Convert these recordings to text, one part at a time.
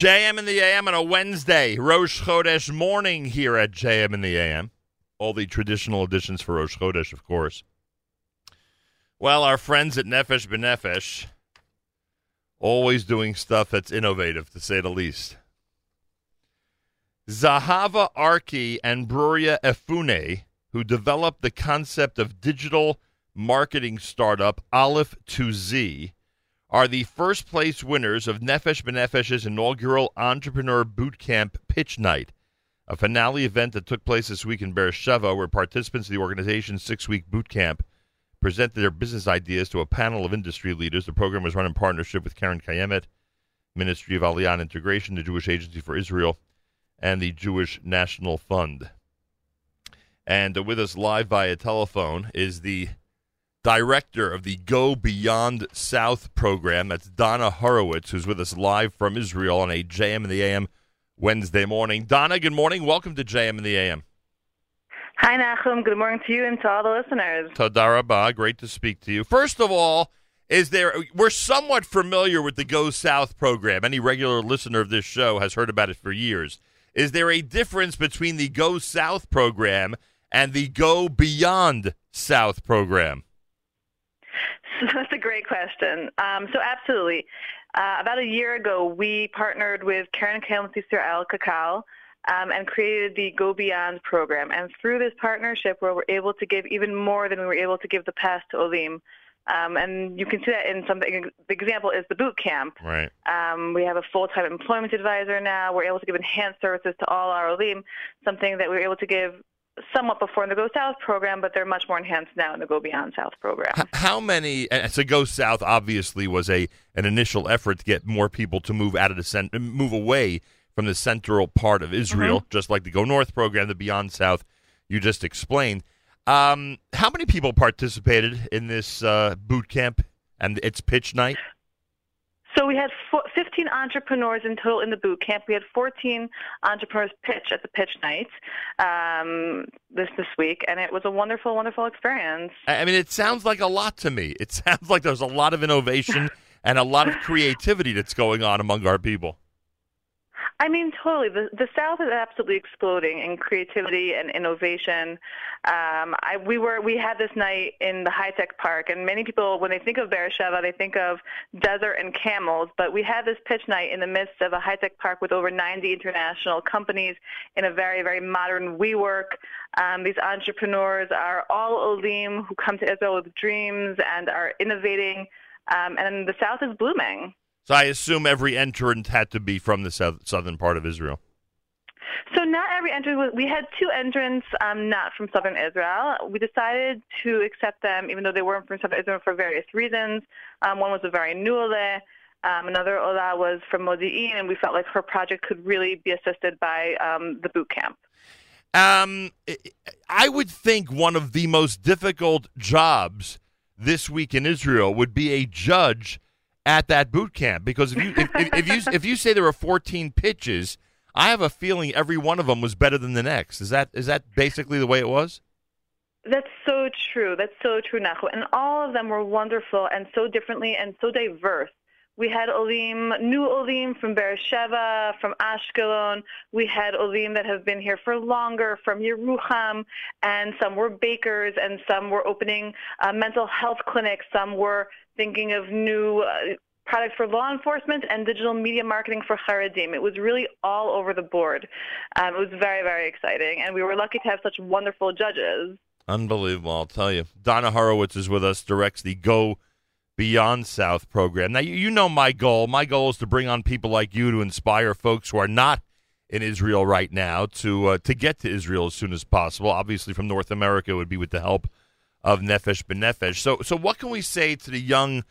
JM in the AM on a Wednesday, Rosh Chodesh morning here at JM in the AM. All the traditional editions for Rosh Chodesh, of course. Well, our friends at Nefesh B'Nefesh, always doing stuff that's innovative, to say the least. Zahava Arki and Bruria Efune, who developed the concept of digital marketing startup Aleph to Z, are the first place winners of Nefesh B'Nefesh's inaugural Entrepreneur Bootcamp Pitch Night, a finale event that took place this week in Beersheba, where participants of the organization's six-week boot camp presented their business ideas to a panel of industry leaders. The program was run in partnership with Keren Kayemet, Ministry of Aliyah and Integration, the Jewish Agency for Israel, and the Jewish National Fund. And with us live via telephone is the director of the Go Beyond South program. That's Donna Horowitz, who's with us live from Israel on a JM in the AM Wednesday morning. Donna, good morning. Welcome to JM in the AM. Hi, Nachum. Good morning to you and to all the listeners. Tadarabah. Great to speak to you. First of all, is there we're somewhat familiar with the Go South program. Any regular listener of this show has heard about it for years. Is there a difference between the Go South program and the Go Beyond South program? That's a great question. Um, so absolutely. Uh, about a year ago, we partnered with Keren Kayemet Al Kakal um, and created the Go Beyond program. And through this partnership, where we're able to give even more than we were able to give the past to Olim. Um, and you can see that in something. The example is the boot camp. Right. Um, we have a full-time employment advisor now. We're able to give enhanced services to all our Olim, something that we were able to give somewhat before in the Go South program, but they're much more enhanced now in the Go Beyond South program. How many? So Go South obviously was a an initial effort to get more people to move out of the cent- move away from the central part of Israel, mm-hmm. just like the Go North program, the Beyond South you just explained. Um, how many people participated in this uh, boot camp and its pitch night? So we had 15 entrepreneurs in total in the boot camp. We had 14 entrepreneurs pitch at the pitch night um, this this week, and it was a wonderful, wonderful experience. I mean, it sounds like a lot to me. It sounds like there's a lot of innovation and a lot of creativity that's going on among our people. I mean, totally. The, the South is absolutely exploding in creativity and innovation. Um, I, we were we had this night in the high tech park, and many people, when they think of Beersheba, they think of desert and camels. But we had this pitch night in the midst of a high tech park with over 90 international companies in a very very modern WeWork. Um, these entrepreneurs are all Olim who come to Israel with dreams and are innovating, um, and the South is blooming. So I assume every entrant had to be from the south, southern part of Israel. So not every entrant. We had two entrants, um, not from southern Israel. We decided to accept them, even though they weren't from southern Israel, for various reasons. Um, one was a very new Ole. Um, another Ola was from Modi'in, and we felt like her project could really be assisted by um, the boot camp. Um, I would think one of the most difficult jobs this week in Israel would be a judge at that boot camp because if you if, if, if, you if you say there were 14 pitches, I have a feeling every one of them was better than the next. Is that is that basically the way it was? That's so true. That's so true, Nacho. And all of them were wonderful and so differently and so diverse. We had Olim, new Olim from Beersheba, from Ashkelon. We had Olim that have been here for longer from Yerucham, and some were bakers, and some were opening uh, mental health clinics. Some were thinking of new uh, products for law enforcement and digital media marketing for Haredim. It was really all over the board. Um, it was very, very exciting, and we were lucky to have such wonderful judges. Unbelievable, I'll tell you. Donna Horowitz is with us, directs the Go Beyond South program. Now, you know my goal. My goal is to bring on people like you to inspire folks who are not in Israel right now to uh, to get to Israel as soon as possible. Obviously, from North America, would be with the help of Nefesh B'Nefesh. So, so what can we say to the young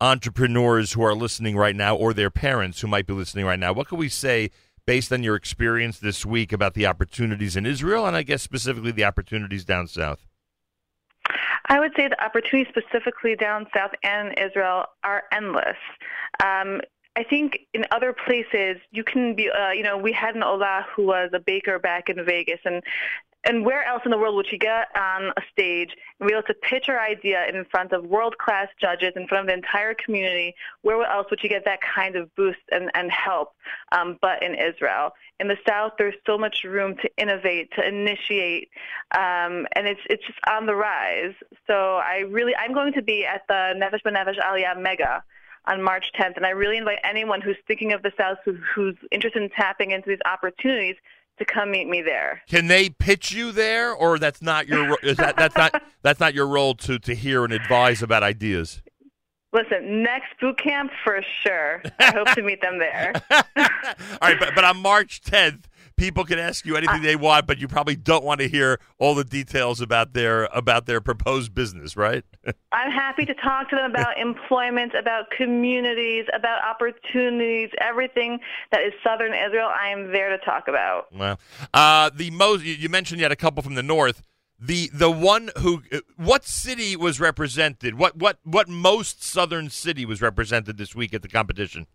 entrepreneurs who are listening right now, or their parents who might be listening right now? What can we say based on your experience this week about the opportunities in Israel, and I guess specifically the opportunities down south? I would say the opportunities specifically down south and Israel are endless. Um, I think in other places you can be, uh, you know, we had an Ola who was a baker back in Vegas, and and where else in the world would she get on a stage and be able to pitch her idea in front of world-class judges, in front of the entire community? Where else would she get that kind of boost and, and help um, but in Israel? In the South, there's so much room to innovate, to initiate, um, and it's it's just on the rise. So I really, I'm going to be at the Nefesh B'Nefesh Aliyah Mega on March 10th, and I really invite anyone who's thinking of the South, who, who's interested in tapping into these opportunities, to come meet me there. Can they pitch you there, or that's not your is that that's not that's not your role to to hear and advise about ideas? Listen, next boot camp for sure. I hope to meet them there. All right, but, but on March 10th, people can ask you anything they want, but you probably don't want to hear all the details about their about their proposed business, right? I'm happy to talk to them about employment, about communities, about opportunities, everything that is Southern Israel. I am there to talk about. Well, uh, the most you mentioned you had a couple from the north. The the one who what city was represented? What what what most southern city was represented this week at the competition?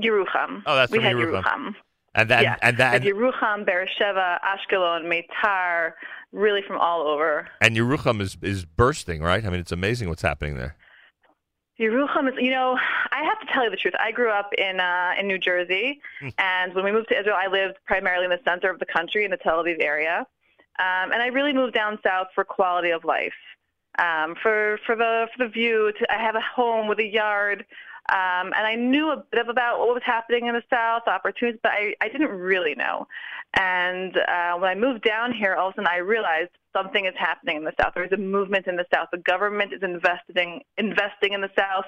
Yerucham. Oh, that's we from had Yerucham. Yerucham. And that yeah, and that Like Yerucham, Beersheba, Ashkelon, Meitar, really from all over. and Yerucham is is bursting, right? I mean, it's amazing what's happening there. Yerucham is, you know, I have to tell you the truth. I grew up in uh, in New Jersey, and when we moved to Israel, I lived primarily in the center of the country in the Tel Aviv area, um, and I really moved down south for quality of life, um, for for the for the view. To, I have a home with a yard, um, and I knew a bit about what was happening in the south, opportunities, but I I didn't really know. And uh, when I moved down here, all of a sudden I realized something is happening in the South. There's a movement in the South. The government is investing investing in the South.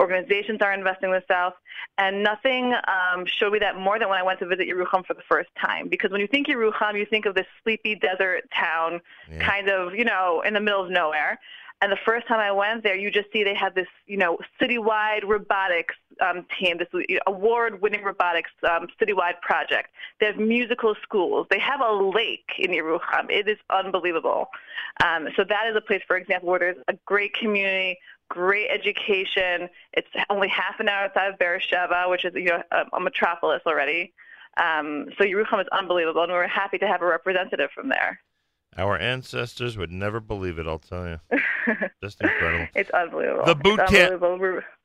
Organizations are investing in the South, and nothing um, showed me that more than when I went to visit Yerucham for the first time. Because when you think Yerucham, you think of this sleepy desert town, Yeah. kind of you know in the middle of nowhere. And the first time I went there, you just see they have this, you know, citywide robotics um, team, this award-winning robotics um, citywide project. They have musical schools. They have a lake in Yerucham. It is unbelievable. Um, so that is a place, for example, where there's a great community, great education. It's only half an hour outside of Beersheba, which is you know a, a metropolis already. Um, so Yerucham is unbelievable, and we're happy to have a representative from there. Our ancestors would never believe it. I'll tell you, just incredible. It's unbelievable. The boot it's camp-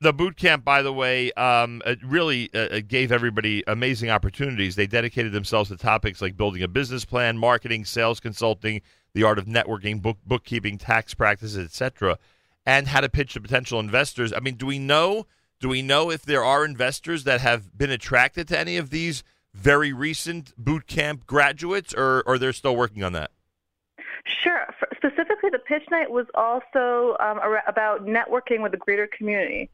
The boot camp, by the way, um, it really uh, gave everybody amazing opportunities. They dedicated themselves to topics like building a business plan, marketing, sales consulting, the art of networking, book bookkeeping, tax practices, etc., and how to pitch to potential investors. I mean, do we know? Do we know if there are investors that have been attracted to any of these very recent boot camp graduates, or, or they're still working on that? Sure. For, specifically, the pitch night was also um, about networking with the greater community.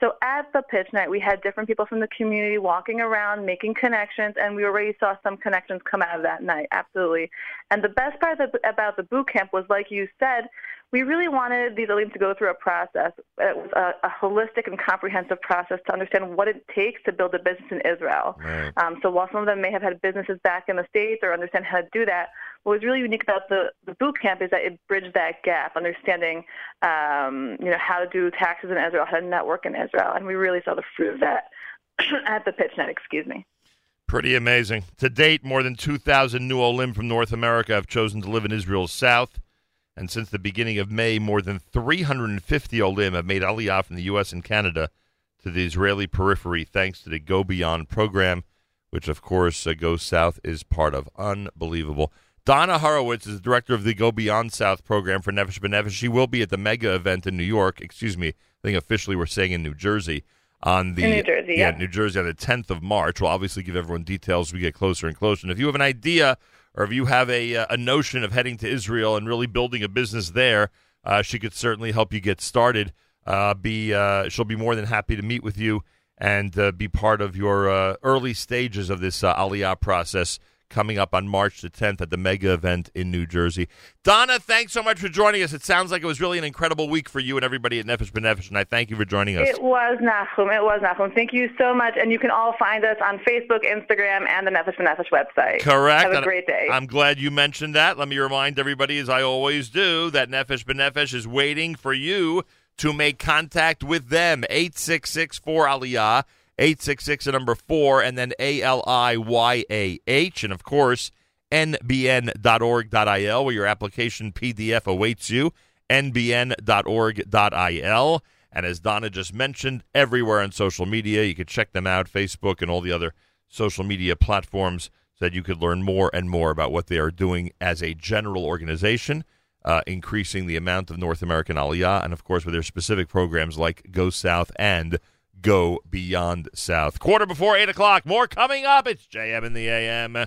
So at the pitch night, we had different people from the community walking around, making connections, and we already saw some connections come out of that night. Absolutely. And the best part of the, about the boot camp was, like you said, we really wanted these elites to go through a process. It was a, a holistic and comprehensive process to understand what it takes to build a business in Israel. Right. Um, so while some of them may have had businesses back in the States or understand how to do that, what was really unique about the, the boot camp is that it bridged that gap, understanding um, you know, how to do taxes in Israel, how to network in Israel. And we really saw the fruit of that at the pitch night, excuse me. Pretty amazing. To date, more than 2,000 new Olim from North America have chosen to live in Israel's south. And since the beginning of May, more than 350 Olim have made Aliyah from the U.S. and Canada to the Israeli periphery thanks to the Go Beyond program, which, of course, uh, Go South is part of. Unbelievable. Donna Horowitz is the director of the Go Beyond South program for Nefesh B'Nefesh. She will be at the mega event in New York. Excuse me. I think officially we're saying in New Jersey on the In New Jersey, yeah. New Jersey on the 10th of March. We'll obviously give everyone details as we get closer and closer. And if you have an idea or if you have a, uh, a notion of heading to Israel and really building a business there, uh, she could certainly help you get started. Uh, be uh, she'll be more than happy to meet with you and uh, be part of your uh, early stages of this uh, Aliyah process coming up on March the 10th at the mega event in New Jersey. Donna, thanks so much for joining us. It sounds like it was really an incredible week for you and everybody at Nefesh B'Nefesh, and I thank you for joining us. It was Nachum. It was Nachum. Thank you so much. And you can all find us on Facebook, Instagram, and the Nefesh B'Nefesh website. Correct. Have a And great day. I'm glad you mentioned that. Let me remind everybody, as I always do, that Nefesh B'Nefesh is waiting for you to make contact with them. 866 4 Aliyah, 866 the number 4, and then A L I Y A H. And of course, nbn.org.il, where your application PDF awaits you. nbn.org.il. And as Donna just mentioned, everywhere on social media, you can check them out Facebook and all the other social media platforms so that you could learn more and more about what they are doing as a general organization, uh, increasing the amount of North American Aliyah, and of course with their specific programs like Go South and Go Beyond South. Quarter before 8 o'clock, more coming up. It's JM in the AM.